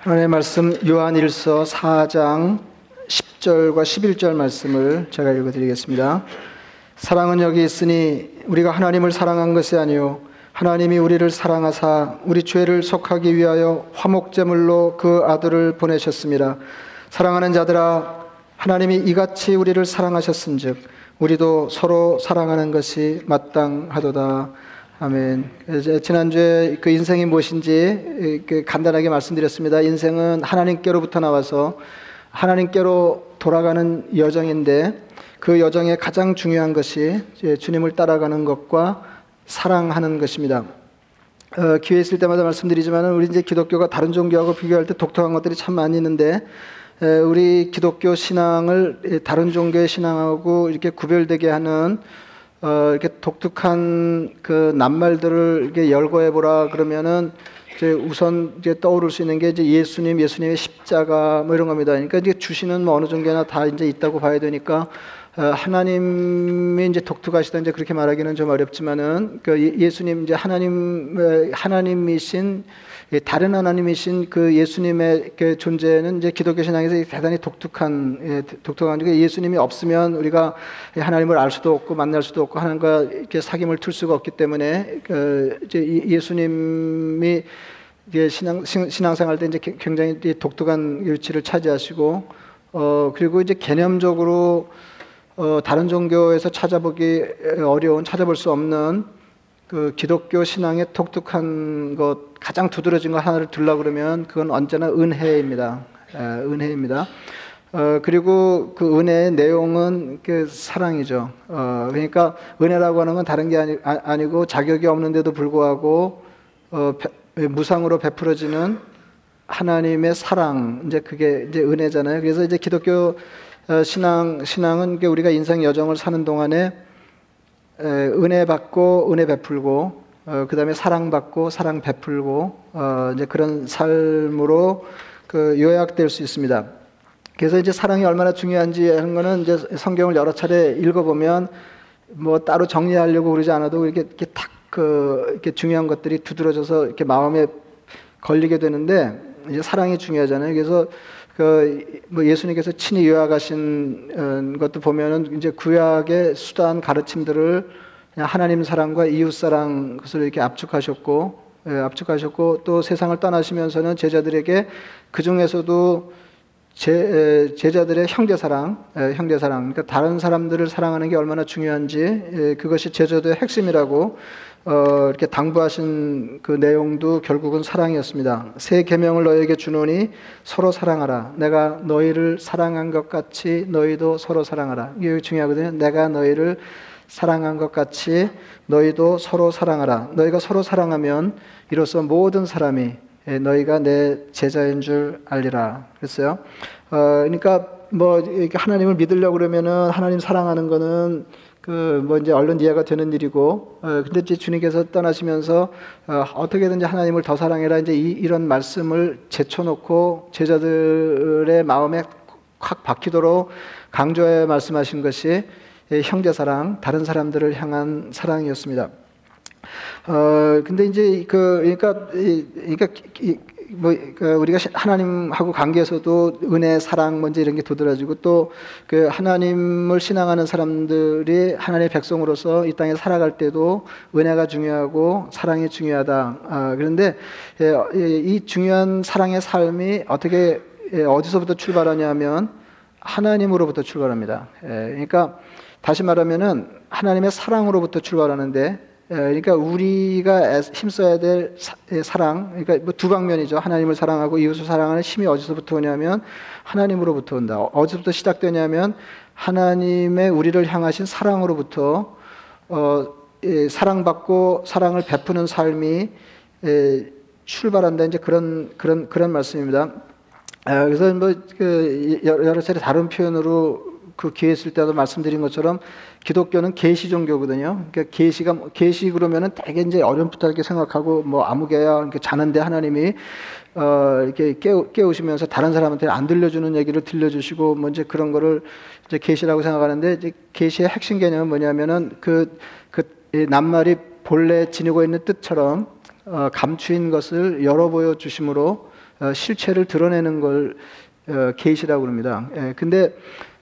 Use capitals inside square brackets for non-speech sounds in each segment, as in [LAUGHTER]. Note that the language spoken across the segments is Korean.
하나님의 말씀 요한일서 4장 10절과 11절 말씀을 제가 읽어 드리겠습니다. 사랑은 여기 있으니 우리가 하나님을 사랑한 것이 아니요 하나님이 우리를 사랑하사 우리 죄를 속하기 위하여 화목제물로 그 아들을 보내셨습니다. 사랑하는 자들아 하나님이 이같이 우리를 사랑하셨은즉 우리도 서로 사랑하는 것이 마땅하도다. 아멘. 지난주에 그 인생이 무엇인지 간단하게 말씀드렸습니다. 인생은 하나님께로부터 나와서 하나님께로 돌아가는 여정인데 그 여정의 가장 중요한 것이 주님을 따라가는 것과 사랑하는 것입니다. 어, 기회 있을 때마다 말씀드리지만 우리 이제 기독교가 다른 종교하고 비교할 때 독특한 것들이 참 많이 있는데 에, 우리 기독교 신앙을 다른 종교의 신앙하고 이렇게 구별되게 하는 어, 이렇게 독특한 그 낱말들을 이렇게 열거해 보라 그러면은 이제 우선 이제 떠오를 수 있는 게 이제 예수님, 예수님의 십자가 뭐 이런 겁니다. 그러니까 이제 주시는 뭐 어느 종교나 다 이제 있다고 봐야 되니까 어, 하나님이 이제 독특하시다 이제 그렇게 말하기는 좀 어렵지만은 그 예, 예수님 이제 하나님 하나님이신 다른 하나님이신 그 예수님의 그 존재는 이제 기독교 신앙에서 대단히 독특한 예, 독특한 게 예수님이 없으면 우리가 하나님을 알 수도 없고 만날 수도 없고 하나님과 이렇게 사귐을 틀 수가 없기 때문에 그 이제 예수님이 신앙 신앙생활 때 이제 굉장히 독특한 위치를 차지하시고 어 그리고 이제 개념적으로 어 다른 종교에서 찾아보기 어려운 찾아볼 수 없는 그 기독교 신앙의 독특한 것 가장 두드러진 것 하나를 들라 그러면 그건 언제나 은혜입니다. 에, 은혜입니다. 어, 그리고 그 은혜의 내용은 그 사랑이죠. 어, 그러니까 은혜라고 하는 건 다른 게 아니, 아, 고 자격이 없는데도 불구하고 어, 배, 무상으로 베풀어지는 하나님의 사랑 이제 그게 이제 은혜잖아요. 그래서 이제 기독교 어, 신앙 신앙은 우리가 인생 여정을 사는 동안에 은혜 받고 은혜 베풀고 어, 그다음에 사랑 받고 사랑 베풀고 어, 이제 그런 삶으로 그 요약될 수 있습니다. 그래서 이제 사랑이 얼마나 중요한지 하는 거는 이제 성경을 여러 차례 읽어보면 뭐 따로 정리하려고 그러지 않아도 이렇게, 이렇게 탁 그 이렇게 중요한 것들이 두드러져서 이렇게 마음에 걸리게 되는데 이제 사랑이 중요하잖아요. 그래서 그 뭐 예수님께서 친히 요약하신 어, 것도 보면은 이제 구약의 수단 가르침들을 하나님 사랑과 이웃 사랑 것을 이렇게 압축하셨고 예, 압축하셨고 또 세상을 떠나시면서는 제자들에게 그 중에서도 제, 제자들의 형제 사랑, 형제 사랑, 그러니까 다른 사람들을 사랑하는 게 얼마나 중요한지 그것이 제자도의 핵심이라고 어, 이렇게 당부하신 그 내용도 결국은 사랑이었습니다. 새 계명을 너에게 주노니 서로 사랑하라. 내가 너희를 사랑한 것 같이 너희도 서로 사랑하라. 이게 중요하거든요. 내가 너희를 사랑한 것 같이 너희도 서로 사랑하라. 너희가 서로 사랑하면 이로써 모든 사람이 너희가 내 제자인 줄 알리라. 그랬어요. 어, 그러니까 뭐 하나님을 믿으려고 그러면은 하나님 사랑하는 거는 그뭐 이제 얼른 이해가 되는 일이고 어, 근데 이제 주님께서 떠나시면서 어, 떻게든지 하나님을 더 사랑해라 이제 이, 런 말씀을 제쳐놓고 제자들의 마음에 확 박히도록 강조해 말씀하신 것이 형제 사랑, 다른 사람들을 향한 사랑이었습니다. 어 근데 이제 그 그러니까 그러니까 뭐그 우리가 하나님하고 관계에서도 은혜, 사랑 먼저 이런 게 도드라지고 또 그 하나님을 신앙하는 사람들이 하나님의 백성으로서 이 땅에 살아갈 때도 은혜가 중요하고 사랑이 중요하다. 아, 그런데 예, 이 중요한 사랑의 삶이 어떻게 예, 어디서부터 출발하냐면 하나님으로부터 출발합니다. 예, 그러니까 다시 말하면은 하나님의 사랑으로부터 출발하는데 예, 그러니까 우리가 힘써야 될 예, 사랑, 그러니까 뭐 두 방면이죠. 하나님을 사랑하고 이웃을 사랑하는 힘이 어디서부터 오냐면 하나님으로부터 온다. 어디서부터 시작되냐면 하나님의 우리를 향하신 사랑으로부터 어, 예, 사랑받고 사랑을 베푸는 삶이 예, 출발한다. 이제 그런 그런 그런 말씀입니다. 아, 그래서 뭐 그 여러 차례 다른 표현으로 그 기회 있을 때도 말씀드린 것처럼 기독교는 계시 종교거든요. 그러니까 계시가 계시 그러면은 되게 이제 어렴풋하게 생각하고 뭐 아무개야 이렇게 자는데 하나님이 어 이렇게 깨우, 깨우시면서 다른 사람한테 안 들려주는 얘기를 들려주시고 뭐 이제 그런 거를 이제 계시라고 생각하는데 이제 계시의 핵심 개념은 뭐냐면은 그그 그 낱말이 본래 지니고 있는 뜻처럼 어, 감추인 것을 열어 보여 주심으로 어, 실체를 드러내는 걸 어, 계시라고 그럽니다. 예, 근데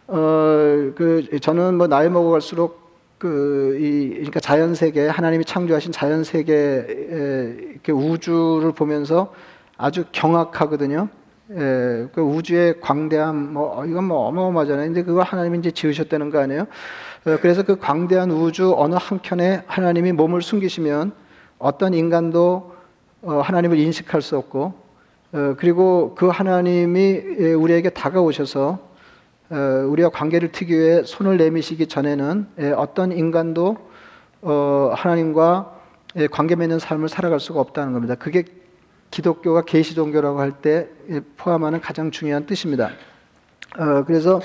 어, 그 저는 뭐 나이 먹어갈수록 그이 그러니까 자연 세계 하나님이 창조하신 자연 세계 이 우주를 보면서 아주 경악하거든요. 예, 그 우주의 광대함, 뭐, 이건 뭐 어마어마하잖아요. 근데 그거 하나님이 이제 지으셨다는 거 아니에요? 어, 그래서 그 광대한 우주 어느 한 켠에 하나님이 몸을 숨기시면 어떤 인간도 어, 하나님을 인식할 수 없고, 어, 그리고 그 하나님이 예, 우리에게 다가오셔서 어, 우리와 관계를 트기 위해 손을 내미시기 전에는 예, 어떤 인간도 어, 하나님과 예, 관계 맺는 삶을 살아갈 수가 없다는 겁니다. 그게 기독교가 계시 종교라고 할 때 포함하는 가장 중요한 뜻입니다. 어, 그래서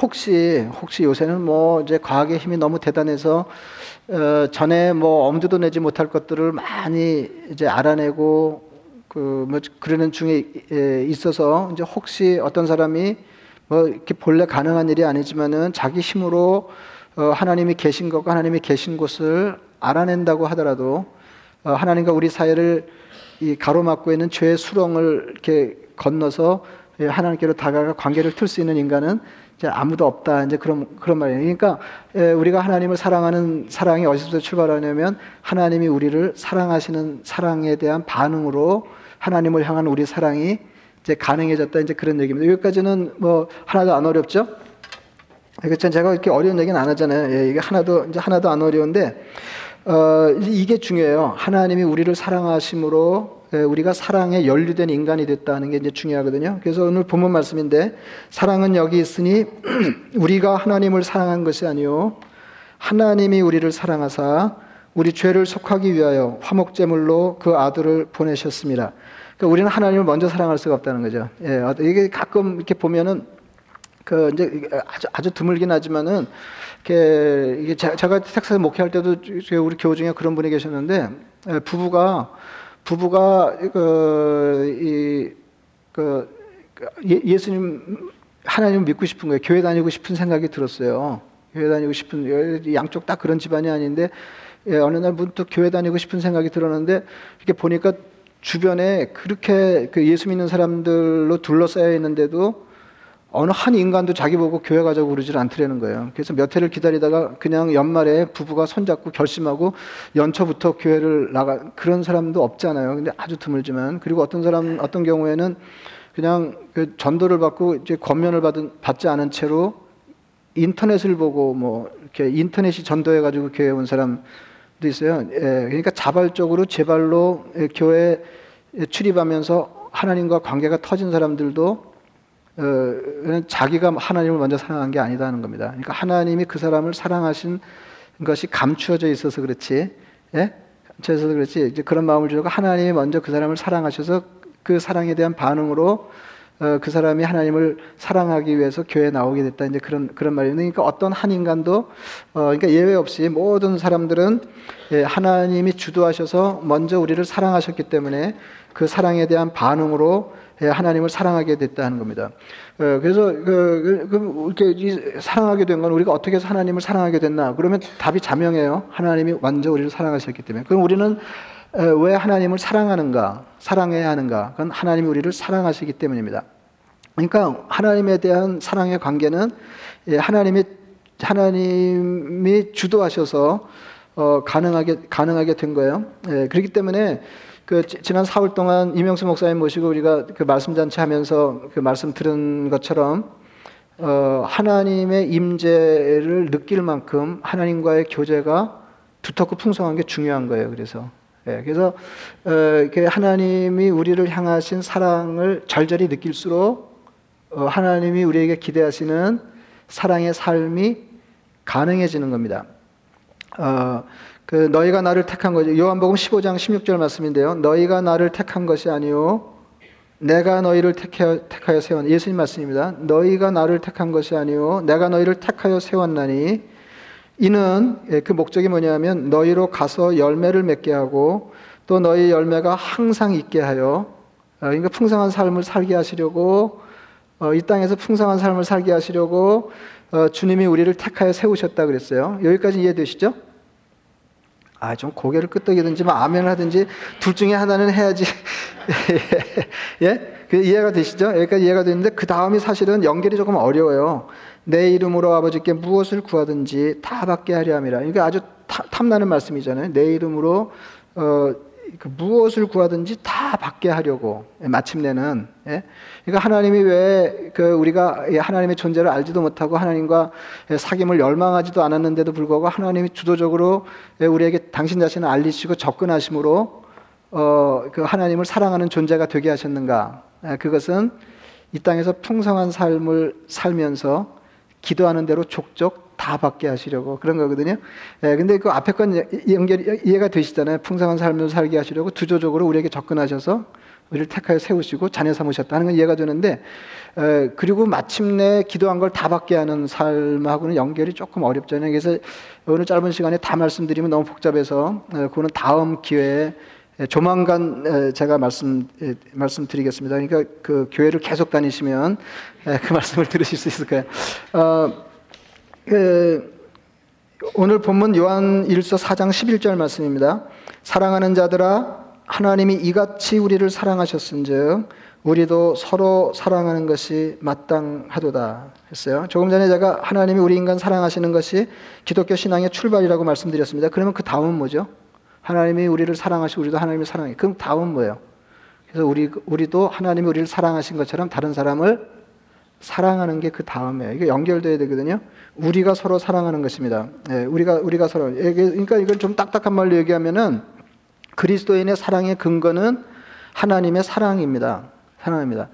혹시 혹시 요새는 뭐 이제 과학의 힘이 너무 대단해서 어, 전에 뭐 엄두도 내지 못할 것들을 많이 이제 알아내고 그 뭐 그러는 중에 에, 있어서 이제 혹시 어떤 사람이 뭐 이렇게 본래 가능한 일이 아니지만은 자기 힘으로 어, 하나님이 계신 것과 하나님이 계신 곳을 알아낸다고 하더라도 어, 하나님과 우리 사이를 이 가로막고 있는 죄의 수렁을 이렇게 건너서 하나님께로 다가가 관계를 틀 수 있는 인간은 이제 아무도 없다. 이제 그런 그런 말이에요. 그러니까 우리가 하나님을 사랑하는 사랑이 어디서부터 출발하냐면 하나님이 우리를 사랑하시는 사랑에 대한 반응으로 하나님을 향한 우리 사랑이 이제 가능해졌다. 이제 그런 얘기입니다. 여기까지는 뭐 하나도 안 어렵죠? 그렇죠. 제가 이렇게 어려운 얘기는 안 하잖아요. 예, 이게 하나도 이제 하나도 안 어려운데 어, 이게 중요해요. 하나님이 우리를 사랑하심으로 예, 우리가 사랑에 연루된 인간이 됐다는 게 이제 중요하거든요. 그래서 오늘 본문 말씀인데 사랑은 여기 있으니 [CLEARS THROAT] 우리가 하나님을 사랑한 것이 아니요 하나님이 우리를 사랑하사 우리 죄를 속하기 위하여 화목제물로 그 아들을 보내셨습니다. 그러니까 우리는 하나님을 먼저 사랑할 수가 없다는 거죠. 예, 이게 가끔 이렇게 보면은 그 이제 아주 아주 드물긴 하지만은 이렇게 이게 제가 텍사스 목회할 때도 우리 교우 중에 그런 분이 계셨는데 예, 부부가 부부가 그이그 그 예, 예수님 하나님 믿고 싶은 거예요. 교회 다니고 싶은 생각이 들었어요. 교회 다니고 싶은 양쪽 다 그런 집안이 아닌데 예, 어느 날 문득 교회 다니고 싶은 생각이 들었는데 이렇게 보니까 주변에 그렇게 그 예수 믿는 사람들로 둘러싸여 있는데도 어느 한 인간도 자기 보고 교회 가자고 그러질 않더라는 거예요. 그래서 몇 해를 기다리다가 그냥 연말에 부부가 손잡고 결심하고 연초부터 교회를 나가 그런 사람도 없잖아요. 근데 아주 드물지만 그리고 어떤 사람 어떤 경우에는 그냥 그 전도를 받고 이제 권면을 받은 받지 않은 채로 인터넷을 보고 뭐 이렇게 인터넷이 전도해 가지고 교회 온 사람도 있어요. 예, 그러니까 자발적으로 제 발로 교회 출입하면서 하나님과 관계가 터진 사람들도 어, 자기가 하나님을 먼저 사랑한 게 아니다는 겁니다. 그러니까 하나님이 그 사람을 사랑하신 것이 감추어져 있어서 그렇지, 예? 감추어서 그렇지. 이제 그런 마음을 주고 하나님이 먼저 그 사람을 사랑하셔서 그 사랑에 대한 반응으로 어, 그 사람이 하나님을 사랑하기 위해서 교회에 나오게 됐다. 이제 그런 그런 말이에요. 그러니까 어떤 한 인간도 어, 그러니까 예외 없이 모든 사람들은 예, 하나님이 주도하셔서 먼저 우리를 사랑하셨기 때문에 그 사랑에 대한 반응으로 예, 하나님을 사랑하게 됐다는 겁니다. 어, 그래서 그, 그, 그 이렇게 사랑하게 된 건 우리가 어떻게 해서 하나님을 사랑하게 됐나? 그러면 답이 자명해요. 하나님이 먼저 우리를 사랑하셨기 때문에. 그럼 우리는 왜 하나님을 사랑하는가? 사랑해야 하는가? 그건 하나님이 우리를 사랑하시기 때문입니다. 그러니까 하나님에 대한 사랑의 관계는 예, 하나님이 하나님이 주도하셔서 어, 가능하게 가능하게 된 거예요. 예, 그렇기 때문에 그 지난 4월 동안 이명수 목사님 모시고 우리가 그 말씀 잔치 하면서 그 말씀 들은 것처럼 어, 하나님의 임재를 느낄 만큼 하나님과의 교제가 두텁고 풍성한 게 중요한 거예요. 그래서 예, 그래서 어, 하나님이 우리를 향하신 사랑을 절절히 느낄수록 어, 하나님이 우리에게 기대하시는 사랑의 삶이 가능해지는 겁니다. 어, 그 너희가 나를 택한 거죠. 요한복음 15장 16절 말씀인데요. 너희가 나를 택한 것이 아니요 내가 너희를 택하여, 택하여 세웠 예수님 말씀입니다. 너희가 나를 택한 것이 아니요 내가 너희를 택하여 세웠나니 이는 예, 그 목적이 뭐냐면 너희로 가서 열매를 맺게 하고 또 너희 열매가 항상 있게 하여 어, 그러니까 풍성한 삶을 살게 하시려고 어, 이 땅에서 풍성한 삶을 살게 하시려고 어, 주님이 우리를 택하여 세우셨다 그랬어요. 여기까지 이해되시죠? 아, 좀 고개를 끄덕이든지 뭐 아멘을 하든지 둘 중에 하나는 해야지. [LAUGHS] 예? 그 이해가 되시죠? 여기까지 이해가 되는데 그 다음이 사실은 연결이 조금 어려워요. 내 이름으로 아버지께 무엇을 구하든지 다 받게 하려 함이라. 이게 아주 탐나는 말씀이잖아요. 내 이름으로 어, 그 무엇을 구하든지 다 받게 하려고 예, 마침내는 예? 그러니까 하나님이 왜 그 우리가 하나님의 존재를 알지도 못하고 하나님과 사귐을 열망하지도 않았는데도 불구하고 하나님이 주도적으로 예, 우리에게 당신 자신을 알리시고 접근하심으로 어, 그 하나님을 사랑하는 존재가 되게 하셨는가? 예, 그것은 이 땅에서 풍성한 삶을 살면서 기도하는 대로 족족 다 받게 하시려고 그런 거거든요. 예, 근데 그 앞에 건 연결 이해가 되시잖아요. 풍성한 삶을 살게 하시려고 두조적으로 우리에게 접근하셔서 우리를 택하여 세우시고 자녀 삼으셨다는 건 이해가 되는데 에, 그리고 마침내 기도한 걸 다 받게 하는 삶하고는 연결이 조금 어렵잖아요. 그래서 오늘 짧은 시간에 다 말씀드리면 너무 복잡해서 에, 그거는 다음 기회에 조만간 제가 말씀 말씀드리겠습니다. 그러니까 그 교회를 계속 다니시면 그 [LAUGHS] 말씀을 들으실 수 있을 거예요. 어, 그 오늘 본문 요한 1서 4장 11절 말씀입니다. 사랑하는 자들아 하나님이 이같이 우리를 사랑하셨은즉 우리도 서로 사랑하는 것이 마땅하도다 했어요. 조금 전에 제가 하나님이 우리 인간 사랑하시는 것이 기독교 신앙의 출발이라고 말씀드렸습니다. 그러면 그 다음은 뭐죠? 하나님이 우리를 사랑하시고 우리도 하나님을 사랑해. 그럼 다음은 뭐예요? 그래서 우리 우리도 하나님이 우리를 사랑하신 것처럼 다른 사람을 사랑하는 게 그 다음에 이게 연결돼야 되거든요. 우리가 서로 사랑하는 것입니다. 예, 우리가 우리가 서로 그러니까 이걸 좀 딱딱한 말로 얘기하면은 그리스도인의 사랑의 근거는 하나님의 사랑입니다. 사랑입니다.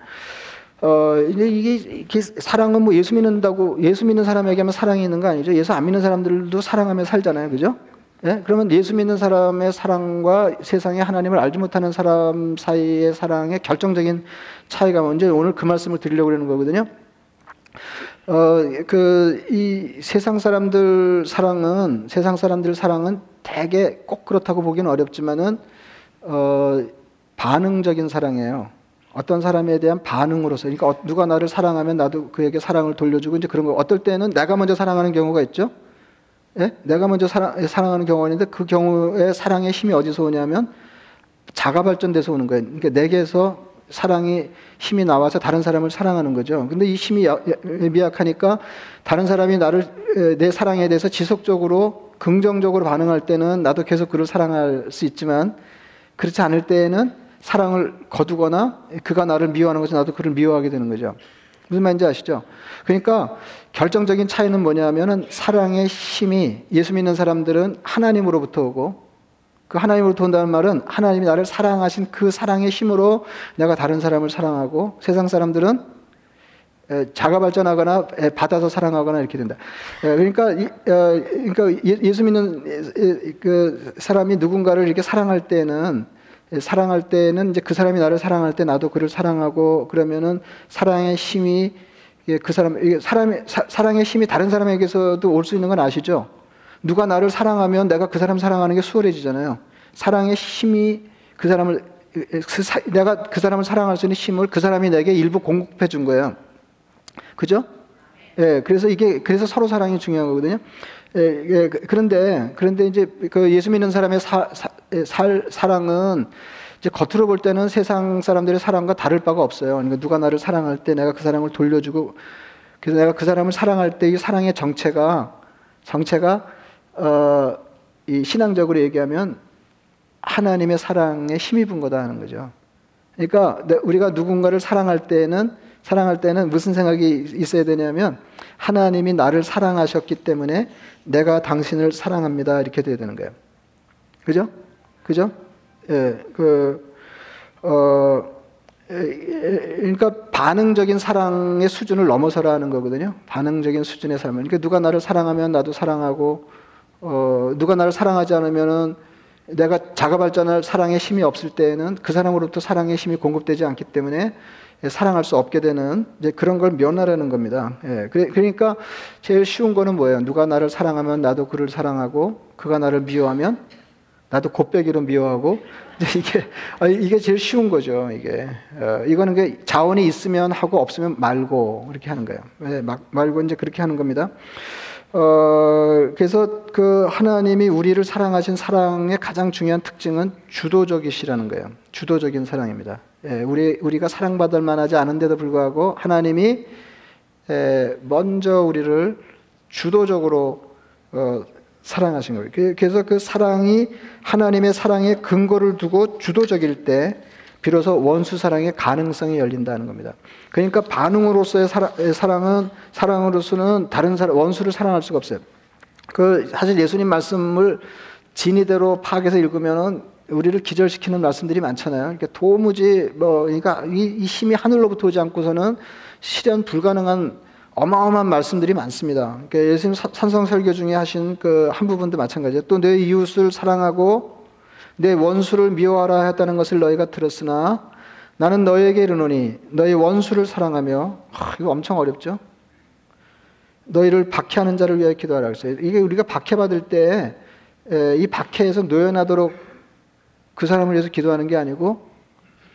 어, 이게, 이게, 사랑은 뭐 예수 믿는다고, 예수 믿는 사람에게만 사랑이 있는 거 아니죠? 예수 안 믿는 사람들도 사랑하며 살잖아요. 그죠? 예? 그러면 예수 믿는 사람의 사랑과 세상에 하나님을 알지 못하는 사람 사이의 사랑의 결정적인 차이가 뭔지 오늘 그 말씀을 드리려고 그러는 거거든요. 어, 그, 이 세상 사람들 사랑은, 세상 사람들 사랑은 대개 꼭 그렇다고 보기는 어렵지만은, 어, 반응적인 사랑이에요. 어떤 사람에 대한 반응으로서. 그러니까 어, 누가 나를 사랑하면 나도 그에게 사랑을 돌려주고 이제 그런 거. 어떨 때는 내가 먼저 사랑하는 경우가 있죠. 예? 내가 먼저 사랑, 사랑하는 경우가 있는데 그 경우에 사랑의 힘이 어디서 오냐면 자가 발전돼서 오는 거예요. 그러니까 내게서 사랑이 힘이 나와서 다른 사람을 사랑하는 거죠. 근데 이 힘이 미약하니까 다른 사람이 나를 내 사랑에 대해서 지속적으로 긍정적으로 반응할 때는 나도 계속 그를 사랑할 수 있지만 그렇지 않을 때에는 사랑을 거두거나 그가 나를 미워하는 것을 나도 그를 미워하게 되는 거죠. 무슨 말인지 아시죠? 그러니까 결정적인 차이는 뭐냐면은 사랑의 힘이 예수 믿는 사람들은 하나님으로부터 오고 그 하나님으로부터 온다는 말은 하나님이 나를 사랑하신 그 사랑의 힘으로 내가 다른 사람을 사랑하고 세상 사람들은 자가 발전하거나 받아서 사랑하거나 이렇게 된다. 그러니까 어, 그러니까 예, 예수 믿는 그 사람이 누군가를 이렇게 사랑할 때는 사랑할 때는 이제 그 사람이 나를 사랑할 때 나도 그를 사랑하고 그러면은 사랑의 힘이 그 사람 사람의 사 랑의 힘이 다른 사람에게서도 올 수 있는 건 아시죠? 누가 나를 사랑하면 내가 그 사람 사랑하는 게 수월해지잖아요. 사랑의 힘이 그 사람을 그 사, 내가 그 사람을 사랑할 수 있는 힘을 그 사람이 내게 일부 공급해 준 거예요. 그죠? 예, 그래서 이게 그래서 서로 사랑이 중요한 거거든요. 예, 예, 그, 그런데 그런데 이제 그 예수 믿는 사람의 사, 사, 예, 살, 사랑은 이제 겉으로 볼 때는 세상 사람들의 사랑과 다를 바가 없어요. 그러니까 누가 나를 사랑할 때 내가 그 사랑을 돌려주고 그래서 내가 그 사람을 사랑할 때 이 사랑의 정체가 정체가 어, 이 신앙적으로 얘기하면 하나님의 사랑에 힘입은 거다 하는 거죠. 그러니까 우리가 누군가를 사랑할 때는 사랑할 때는 무슨 생각이 있어야 되냐면 하나님이 나를 사랑하셨기 때문에 내가 당신을 사랑합니다 이렇게 돼야 되는 거예요. 그죠? 그죠? 예, 그, 어, 그러니까 반응적인 사랑의 수준을 넘어서라는 거거든요. 반응적인 수준의 삶을. 그러니까 누가 나를 사랑하면 나도 사랑하고, 어, 누가 나를 사랑하지 않으면은 내가 자가 발전할 사랑의 힘이 없을 때에는 그 사람으로부터 사랑의 힘이 공급되지 않기 때문에 사랑할 수 없게 되는 그런 걸 면하려는 겁니다. 예, 그러니까 제일 쉬운 거는 뭐예요? 누가 나를 사랑하면 나도 그를 사랑하고 그가 나를 미워하면 나도 곱빼기로 미워하고 이게 아, 이게 제일 쉬운 거죠. 이게 어, 이거는 그 자원이 있으면 하고 없으면 말고 이렇게 하는 거예요. 예, 말고 이제 그렇게 하는 겁니다. 어, 그래서 그 하나님이 우리를 사랑하신 사랑의 가장 중요한 특징은 주도적이시라는 거예요. 주도적인 사랑입니다. 예, 우리 우리가 사랑받을 만하지 않은데도 불구하고 하나님이 예, 먼저 우리를 주도적으로 어, 사랑하신 거예요. 그- 그래서 그 사랑이 하나님의 사랑의 근거를 두고 주도적일 때 비로소 원수 사랑의 가능성이 열린다는 겁니다. 그러니까 반응으로서의 사랑, 사랑 은 사랑으로서는 다른 사람 원수를 사랑할 수가 없어요. 그 사실 예수님 말씀을 진의대로 파악해서 읽으면은 우리를 기절시키는 말씀들이 많잖아요. 그러니까 도무지 뭐 그러니까 이, 이 힘이 하늘로부터 오지 않고서는 실현 불가능한 어마어마한 말씀들이 많습니다. 그러니까 예수님 사- 산성 설교 중에 하신 그 한 부분도 마찬가지예요. 또 내 이웃을 사랑하고 내 원수를 미워하라 했다는 것을 너희가 들었으나 나는 너희에게 이르노니 너희 원수를 사랑하며 하, 이거 엄청 어렵죠. 너희를 박해하는 자를 위하여 기도하라 그랬어요. 이게 우리가 박해받을 때 이 박해에서 노연하도록 그 사람을 위해서 기도하는 게 아니고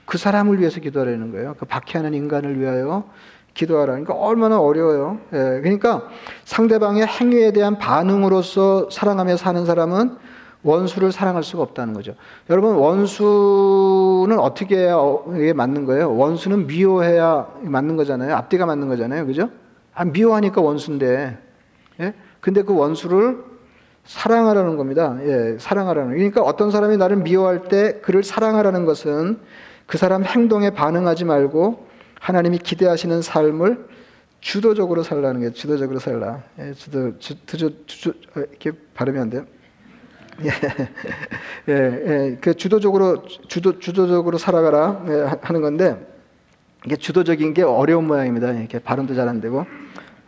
그 사람을 위해서 기도하라는 거예요. 그 박해하는 인간을 위하여 기도하라. 그러니까 얼마나 어려워요. 예, 그러니까 상대방의 행위에 대한 반응으로서 사랑하며 사는 사람은 원수를 사랑할 수가 없다는 거죠. 여러분 원수는 어떻게 해야 어, 이게 맞는 거예요? 원수는 미워해야 맞는 거잖아요. 앞뒤가 맞는 거잖아요. 그죠? 아, 미워하니까 원수인데. 예? 근데 그 원수를 사랑하라는 겁니다. 예, 사랑하라는. 그러니까 어떤 사람이 나를 미워할 때 그를 사랑하라는 것은 그 사람 행동에 반응하지 말고 하나님이 기대하시는 삶을 주도적으로 살라는 게 주도적으로 살라. 예, 주도 주, 주도 주, 어, 이렇게 발음이 안 돼요. 예, [LAUGHS] 예, 예, 그 주도적으로 주도 주도적으로 살아가라 예, 하는 건데 이게 주도적인 게 어려운 모양입니다. 이렇게 발음도 잘 안 되고.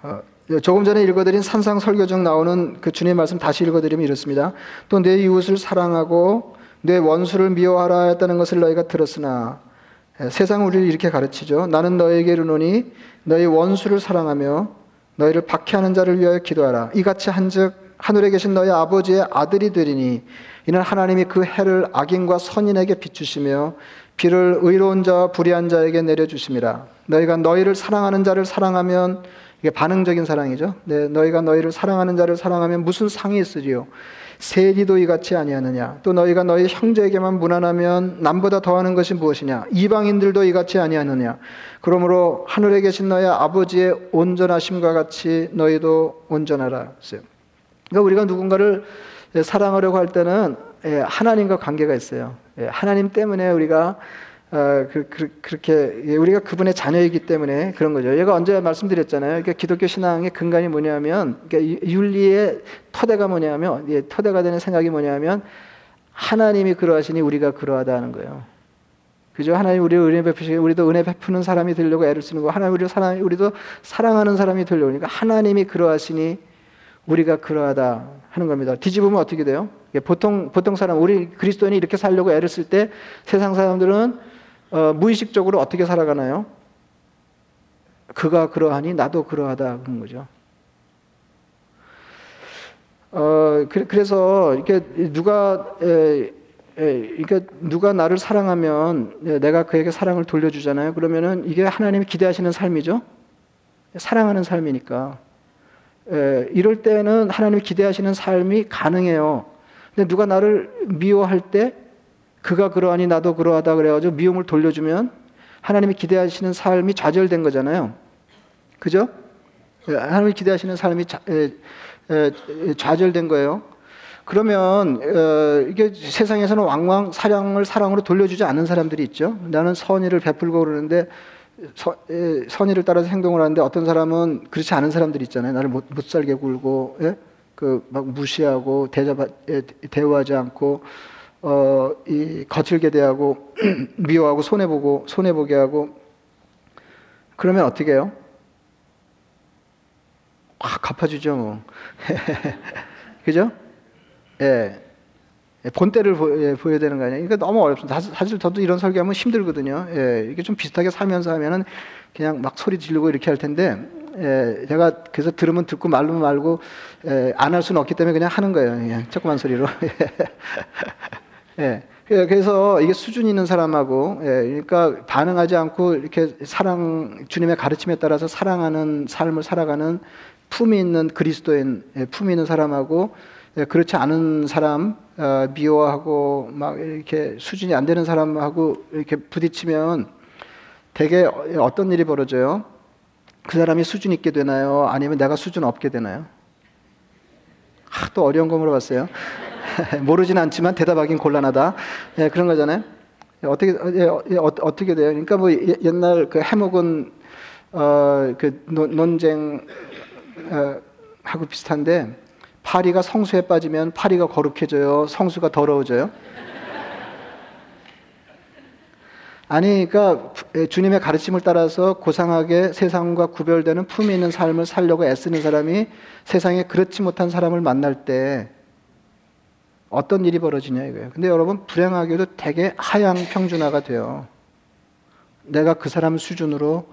어, 조금 전에 읽어드린 산상 설교 중 나오는 그 주님 말씀 다시 읽어드리면 이렇습니다. 또 내 이웃을 사랑하고 내 원수를 미워하라 했다는 것을 너희가 들었으나 예, 세상 우리를 이렇게 가르치죠. 나는 너에게 이르노니 너희 원수를 사랑하며 너희를 박해하는 자를 위하여 기도하라. 이같이 한즉 하늘에 계신 너희 아버지의 아들이 되리니 이는 하나님이 그 해를 악인과 선인에게 비추시며 비를 의로운 자와 불의한 자에게 내려주심이라. 너희가 너희를 사랑하는 자를 사랑하면 이게 반응적인 사랑이죠. 네, 너희가 너희를 사랑하는 자를 사랑하면 무슨 상이 있으리요? 세리도 이같이 아니하느냐? 또 너희가 너희 형제에게만 무난하면 남보다 더하는 것이 무엇이냐? 이방인들도 이같이 아니하느냐? 그러므로 하늘에 계신 너희 아버지의 온전하심과 같이 너희도 온전하라. 그러니까 우리가 누군가를 사랑하려고 할 때는 예, 하나님과 관계가 있어요. 예, 하나님 때문에 우리가 어, 그, 그, 그렇게 예, 우리가 그분의 자녀이기 때문에 그런 거죠. 얘가 언제 말씀드렸잖아요. 그러니까 기독교 신앙의 근간이 뭐냐면 그러니까 윤리의 터대가 뭐냐면 예, 터대가 되는 생각이 뭐냐면 하나님이 그러하시니 우리가 그러하다는 거예요. 그죠? 하나님 우리 은혜 베푸시 우리도 은혜 베푸는 사람이 되려고 애를 쓰는 거. 하나님 우리 사랑 우리도 사랑하는 사람이 되려고 그러니까 하나님이 그러하시니 우리가 그러하다 하는 겁니다. 뒤집으면 어떻게 돼요? 보통 보통 사람 우리 그리스도인이 이렇게 살려고 애를 쓸 때 세상 사람들은 어, 무의식적으로 어떻게 살아가나요? 그가 그러하니 나도 그러하다 그런 거죠. 어, 그, 래서 이렇게 누가 에, 에, 그러니까 누가 나를 사랑하면 내가 그에게 사랑을 돌려주잖아요. 그러면은 이게 하나님이 기대하시는 삶이죠. 사랑하는 삶이니까. 에, 이럴 때는 하나님이 기대하시는 삶이 가능해요. 근데 누가 나를 미워할 때 그가 그러하니 나도 그러하다 그래가지고 미움을 돌려주면 하나님이 기대하시는 삶이 좌절된 거잖아요. 그죠? 하나님이 기대하시는 삶이 좌, 에, 에, 좌절된 거예요. 그러면 어, 이게 세상에서는 왕왕 사랑을 사랑으로 돌려주지 않는 사람들이 있죠. 나는 선의를 베풀고 그러는데 선의를 따라서 행동을 하는데 어떤 사람은 그렇지 않은 사람들이 있잖아요. 나를 못, 못 살게 굴고 예? 그막 무시하고 대접 대우하지 않고 어, 이 거칠게 대하고 [CLEARS THROAT] 미워하고 손해 보고 손해 보게 하고 그러면 어떻게 해요? 아, 갚아주죠 뭐. [LAUGHS] 그죠? 예. 본때를 보, 예, 보여야 되는 거 아니에요? 그러니까 너무 어렵습니다. 사실 저도 이런 설교하면 힘들거든요. 예, 이게 좀 비슷하게 살면서 하면은 그냥 막 소리 지르고 이렇게 할 텐데, 예, 제가 그래서 들으면 듣고 말면 말고, 예, 안할 수는 없기 때문에 그냥 하는 거예요. 예, 조그만 소리로. [LAUGHS] 예. 그래서 이게 수준 있는 사람하고, 예, 그러니까 반응하지 않고 이렇게 사랑, 주님의 가르침에 따라서 사랑하는 삶을 살아가는 품이 있는 그리스도인, 예, 품이 있는 사람하고, 예, 그렇지 않은 사람, 어, 미워하고 막 이렇게 수준이 안 되는 사람하고 이렇게 부딪히면 대개 어떤 일이 벌어져요? 그 사람이 수준 있게 되나요? 아니면 내가 수준 없게 되나요? 아, 또 어려운 거 물어봤어요. [LAUGHS] 모르진 않지만 대답하긴 곤란하다. 예, 그런 거잖아요. 어떻게 예, 예, 어, 떻게 돼요? 그러니까 뭐 예, 옛날 그 해먹은 어, 그 논쟁 어, 하고 비슷한데 파리가 성수에 빠지면 파리가 거룩해져요. 성수가 더러워져요. [LAUGHS] 아니, 그러니까 주님의 가르침을 따라서 고상하게 세상과 구별되는 품위 있는 삶을 살려고 애쓰는 사람이 세상에 그렇지 못한 사람을 만날 때 어떤 일이 벌어지냐 이거예요. 근데 여러분 불행하게도 되게 하향 평준화가 돼요. 내가 그 사람 수준으로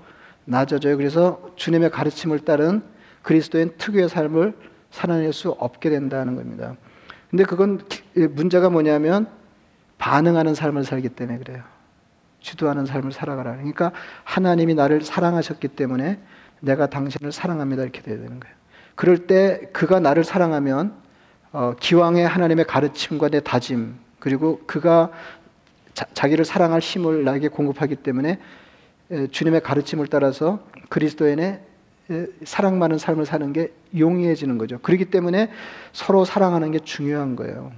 낮아져요. 그래서 주님의 가르침을 따른 그리스도인 특유의 삶을 살아낼 수 없게 된다는 겁니다. 근데 그건 문제가 뭐냐면 반응하는 삶을 살기 때문에 그래요. 주도하는 삶을 살아가라. 그러니까 하나님이 나를 사랑하셨기 때문에 내가 당신을 사랑합니다. 이렇게 돼야 되는 거예요. 그럴 때 그가 나를 사랑하면 어, 기왕의 하나님의 가르침과 내 다짐 그리고 그가 자, 기를 사랑할 힘을 나에게 공급하기 때문에 에, 주님의 가르침을 따라서 그리스도인의 사랑 많은 삶을 사는 게 용이해지는 거죠. 그렇기 때문에 서로 사랑하는 게 중요한 거예요.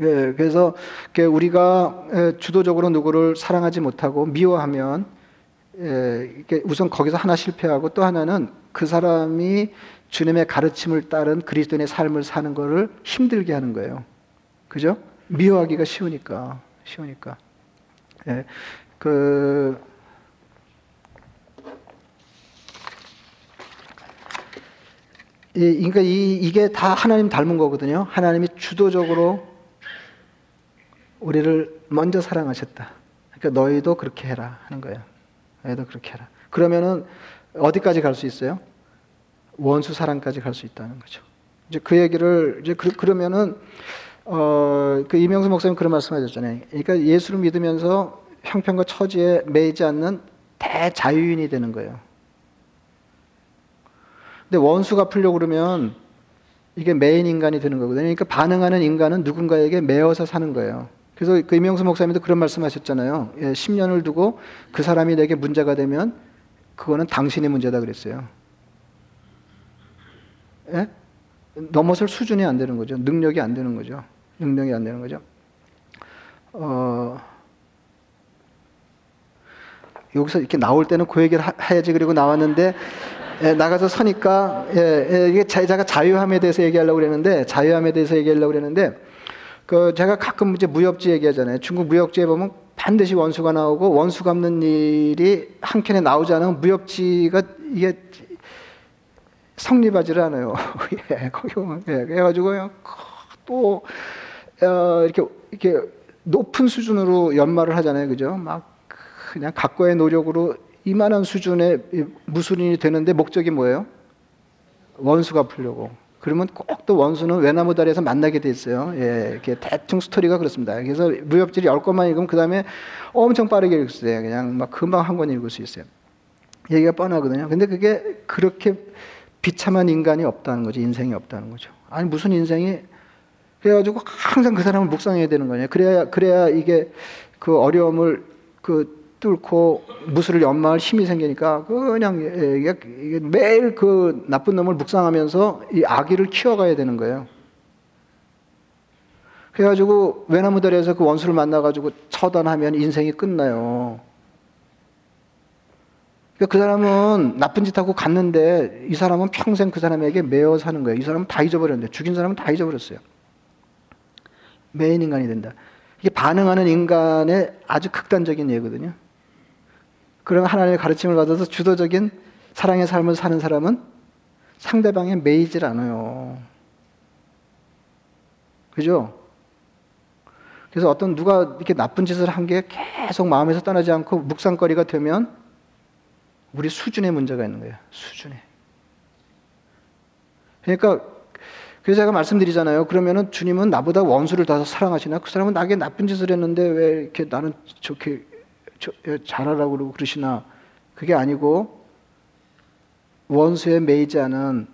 예, 그래서 우리가 주도적으로 누구를 사랑하지 못하고 미워하면 우선 거기서 하나 실패하고 또 하나는 그 사람이 주님의 가르침을 따른 그리스도인의 삶을 사는 것을 힘들게 하는 거예요. 그죠? 미워하기가 쉬우니까 쉬우니까. 예, 그 이, 그러니까 이, 이게 다 하나님 닮은 거거든요. 하나님이 주도적으로 우리를 먼저 사랑하셨다. 그러니까 너희도 그렇게 해라 하는 거예요. 너희도 그렇게 해라. 그러면은 어디까지 갈 수 있어요? 원수 사랑까지 갈 수 있다는 거죠. 이제 그 얘기를 이제 그, 러면은 어, 그 이명수 목사님 그런 말씀하셨잖아요. 그러니까 예수를 믿으면서 형편과 처지에 매이지 않는 대자유인이 되는 거예요. 근데 원수가 풀려고 그러면 이게 메인 인간이 되는 거거든요. 그러니까 반응하는 인간은 누군가에게 매어서 사는 거예요. 그래서 그 이명수 목사님도 그런 말씀하셨잖아요. 예, 10년을 두고 그 사람이 내게 문제가 되면 그거는 당신의 문제다 그랬어요. 예? 넘어설 수준이 안 되는 거죠. 능력이 안 되는 거죠. 능력이 안 되는 거죠. 어, 여기서 이렇게 나올 때는 그 얘기를 해야지 그리고 나왔는데 예, 나가서 서니까 예, 예, 이게 제가 자유함에 대해서 얘기하려고 그랬는데 자유함에 대해서 얘기하려고 그랬는데 그 제가 가끔 이제 무협지 얘기하잖아요. 중국 무협지에 보면 반드시 원수가 나오고 원수 갚는 일이 한 켠에 나오지 않으면 무협지가 이게 성립하지를 않아요. [LAUGHS] 예, 거기 보면 예, 그래가지고요 또 어, 이렇게 이렇게 높은 수준으로 연말을 하잖아요, 그죠? 막 그냥 각고의 노력으로 이만한 수준의 무술인이 되는데 목적이 뭐예요? 원수가 풀려고. 그러면 꼭 또 원수는 외나무 다리에서 만나게 돼 있어요. 예, 이렇게 대충 스토리가 그렇습니다. 그래서 무협지를 열 권만 읽으면 그 다음에 엄청 빠르게 읽을 수 있어요. 그냥 막 금방 한 권 읽을 수 있어요. 얘기가 뻔하거든요. 근데 그게 그렇게 비참한 인간이 없다는 거죠. 인생이 없다는 거죠. 아니, 무슨 인생이 그래가지고 항상 그 사람을 묵상해야 되는 거냐. 그래야, 그래야 이게 그 어려움을 그 뚫고 무술을 연마할 힘이 생기니까 그냥 매일 그 나쁜 놈을 묵상하면서 이 아기를 키워가야 되는 거예요. 그래가지고 외나무다리에서 그 원수를 만나가지고 처단하면 인생이 끝나요. 그러니까 그 사람은 나쁜 짓 하고 갔는데 이 사람은 평생 그 사람에게 매어 사는 거예요. 이 사람은 다 잊어버렸는데 죽인 사람은 다 잊어버렸어요. 메인 인간이 된다. 이게 반응하는 인간의 아주 극단적인 예거든요. 그런 하나님의 가르침을 받아서 주도적인 사랑의 삶을 사는 사람은 상대방에 매이질 않아요. 그죠? 그래서 어떤 누가 이렇게 나쁜 짓을 한 게 계속 마음에서 떠나지 않고 묵상거리가 되면 우리 수준에 문제가 있는 거예요. 수준에. 그러니까 그래서 제가 말씀드리잖아요. 그러면은 주님은 나보다 원수를 더 사랑하시나? 그 사람은 나에게 나쁜 짓을 했는데 왜 이렇게 나는 좋게 예, 잘하라고 그러고 그러시나 그게 아니고 원수에 매이지 않은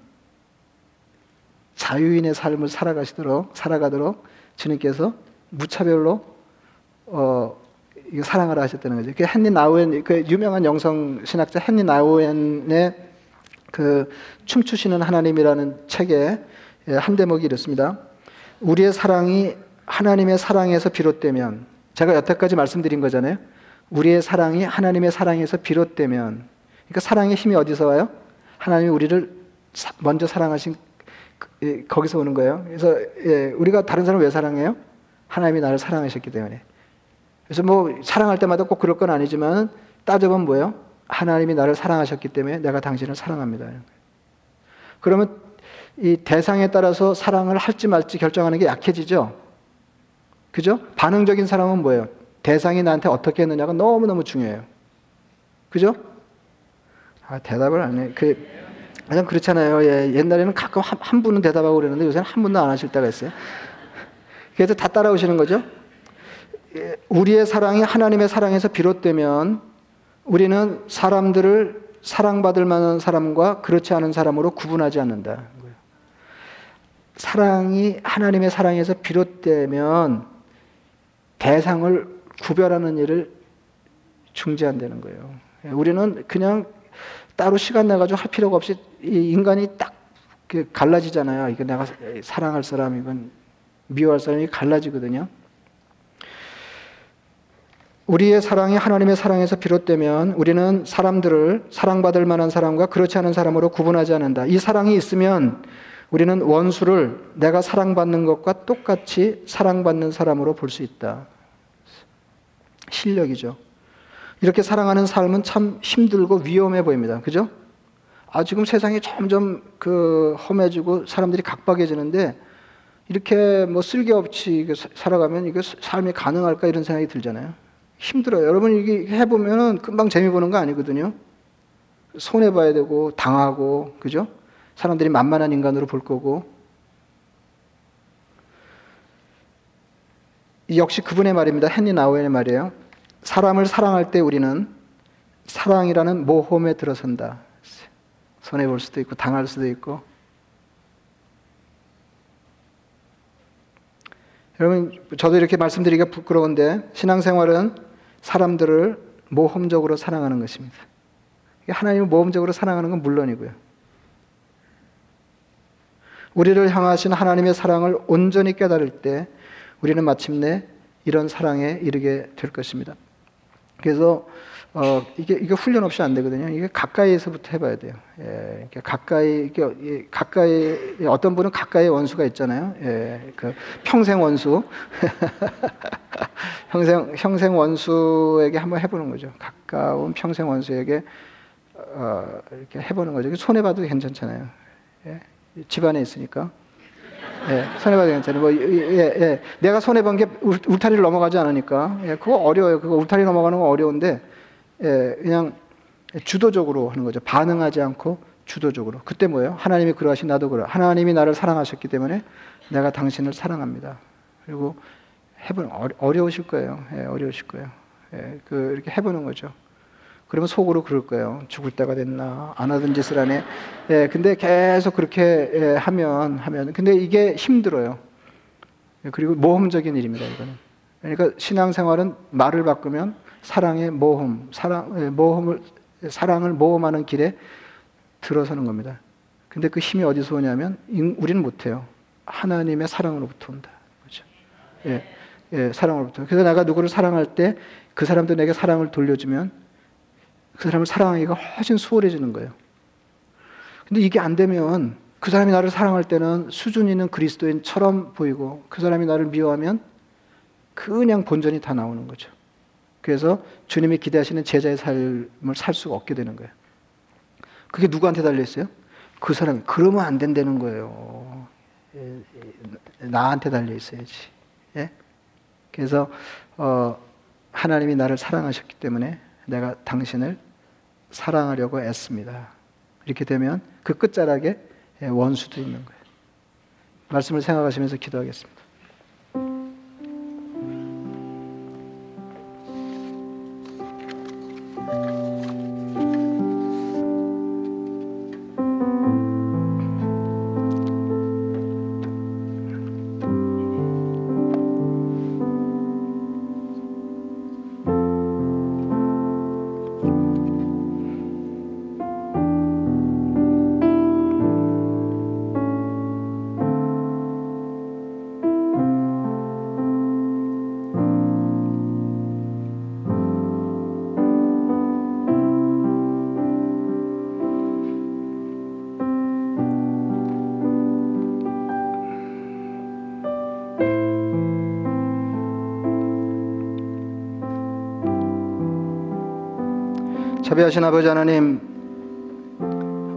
자유인의 삶을 살아가시도록 살아가도록 주님께서 무차별로 어, 사랑을 하셨다는 거죠. 그 헨리 나우엔 그 유명한 영성 신학자 헨리 나우엔의 그 춤추시는 하나님이라는 책에 예, 한 대목이 이렇습니다. 우리의 사랑이 하나님의 사랑에서 비롯되면 제가 여태까지 말씀드린 거잖아요. 우리의 사랑이 하나님의 사랑에서 비롯되면 그러니까 사랑의 힘이 어디서 와요? 하나님이 우리를 먼저 사랑하신 그, 예, 거기서 오는 거예요. 그래서 예, 우리가 다른 사람을 왜 사랑해요? 하나님이 나를 사랑하셨기 때문에. 그래서 뭐 사랑할 때마다 꼭 그럴 건 아니지만 따져보면 뭐예요? 하나님이 나를 사랑하셨기 때문에 내가 당신을 사랑합니다. 그러면 이 대상에 따라서 사랑을 할지 말지 결정하는 게 약해지죠. 그죠? 반응적인 사람은 뭐예요? 대상이 나한테 어떻게 했느냐가 너무너무 중요해요. 그죠? 아, 대답을 안 해. 그, 그냥 그렇잖아요. 예, 옛날에는 가끔 한, 한 분은 대답하고 그러는데 요새는 한 분도 안 하실 때가 있어요. 그래서 다 따라오시는 거죠. 예, 우리의 사랑이 하나님의 사랑에서 비롯되면 우리는 사람들을 사랑받을 만한 사람과 그렇지 않은 사람으로 구분하지 않는다. 사랑이 하나님의 사랑에서 비롯되면 대상을 구별하는 일을 중지한다는 거예요. 예, 우리는 그냥 따로 시간 내가지고 할 필요가 없이 인간이 딱 갈라지잖아요. 이거 내가 사랑할 사람, 이건 미워할 사람이 갈라지거든요. 우리의 사랑이 하나님의 사랑에서 비롯되면 우리는 사람들을 사랑받을 만한 사람과 그렇지 않은 사람으로 구분하지 않는다. 이 사랑이 있으면 우리는 원수를 내가 사랑받는 것과 똑같이 사랑받는 사람으로 볼 수 있다. 실력이죠. 이렇게 사랑하는 삶은 참 힘들고 위험해 보입니다. 그죠? 아, 지금 세상이 점점 그 험해지고 사람들이 각박해지는데 이렇게 뭐 쓸데없이 살아가면 이게 삶이 가능할까 이런 생각이 들잖아요. 힘들어요. 여러분 이게 해보면은 금방 재미 보는 거 아니거든요. 손해 봐야 되고 당하고 그죠? 사람들이 만만한 인간으로 볼 거고 역시 그분의 말입니다. 헨리 나우엔의 말이에요. 사람을 사랑할 때 우리는 사랑이라는 모험에 들어선다. 손해 볼 수도 있고 당할 수도 있고 여러분 저도 이렇게 말씀드리기가 부끄러운데 신앙생활은 사람들을 모험적으로 사랑하는 것입니다. 하나님을 모험적으로 사랑하는 건 물론이고요. 우리를 향하신 하나님의 사랑을 온전히 깨달을 때 우리는 마침내 이런 사랑에 이르게 될 것입니다. 그래서 어, 이게 이게 훈련 없이 안 되거든요. 이게 가까이에서부터 해봐야 돼요. 예, 가까이 이게 가까이 어떤 분은 가까이 원수가 있잖아요. 예, 그 평생 원수, [LAUGHS] 평생 평생 원수에게 한번 해보는 거죠. 가까운 평생 원수에게 어, 이렇게 해보는 거죠. 손해 봐도 괜찮잖아요. 예, 집안에 있으니까. 예, 손해봐도 괜찮아요. 뭐, 예, 예. 내가 손해본 게 울타리를 넘어가지 않으니까. 예, 그거 어려워요. 그거 울타리 넘어가는 거 어려운데, 예, 그냥 주도적으로 하는 거죠. 반응하지 않고 주도적으로. 그때 뭐예요? 하나님이 그러하신 나도 그러. 하나님이 나를 사랑하셨기 때문에 내가 당신을 사랑합니다. 그리고 해보는 어려 우실 거예요. 예, 어려우실 거예요. 예, 그 이렇게 해보는 거죠. 그러면 속으로 그럴 거예요. 죽을 때가 됐나 안 하던 짓을 하네. 예, 근데 계속 그렇게 예, 하면 하면 근데 이게 힘들어요. 예, 그리고 모험적인 일입니다. 이거는. 그러니까 신앙생활은 말을 바꾸면 사랑의 모험, 사랑 예, 모험을 사랑을 모험하는 길에 들어서는 겁니다. 근데 그 힘이 어디서 오냐면 우리는 못해요. 하나님의 사랑으로부터 온다. 그렇죠? 예, 예, 사랑으로부터. 그래서 내가 누구를 사랑할 때 그 사람도 내게 사랑을 돌려주면 그 사람을 사랑하기가 훨씬 수월해지는 거예요. 근데 이게 안 되면 그 사람이 나를 사랑할 때는 수준 있는 그리스도인처럼 보이고 그 사람이 나를 미워하면 그냥 본전이 다 나오는 거죠. 그래서 주님이 기대하시는 제자의 삶을 살 수가 없게 되는 거예요. 그게 누구한테 달려 있어요? 그 사람이 그러면 안 된다는 거예요. 예, 예, 나한테 달려 있어야지. 예? 그래서 어, 하나님이 나를 사랑하셨기 때문에 내가 당신을 사랑하려고 애씁니다. 이렇게 되면 그 끝자락에 원수도 있는 거예요. 말씀을 생각하시면서 기도하겠습니다. 자비하신 아버지 하나님,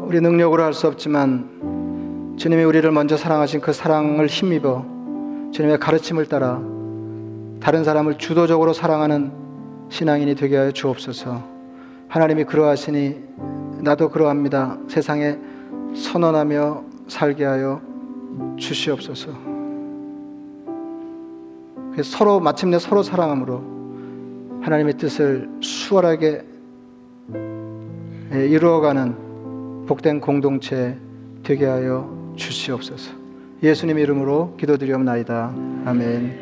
우리 능력으로 할 수 없지만 주님이 우리를 먼저 사랑하신 그 사랑을 힘입어 주님의 가르침을 따라 다른 사람을 주도적으로 사랑하는 신앙인이 되게 하여 주옵소서. 하나님이 그러하시니 나도 그러합니다. 세상에 선언하며 살게 하여 주시옵소서. 서로 마침내 서로 사랑함으로 하나님의 뜻을 수월하게 예, 이루어가는 복된 공동체 되게 하여 주시옵소서. 예수님 이름으로 기도드리옵나이다. 아멘.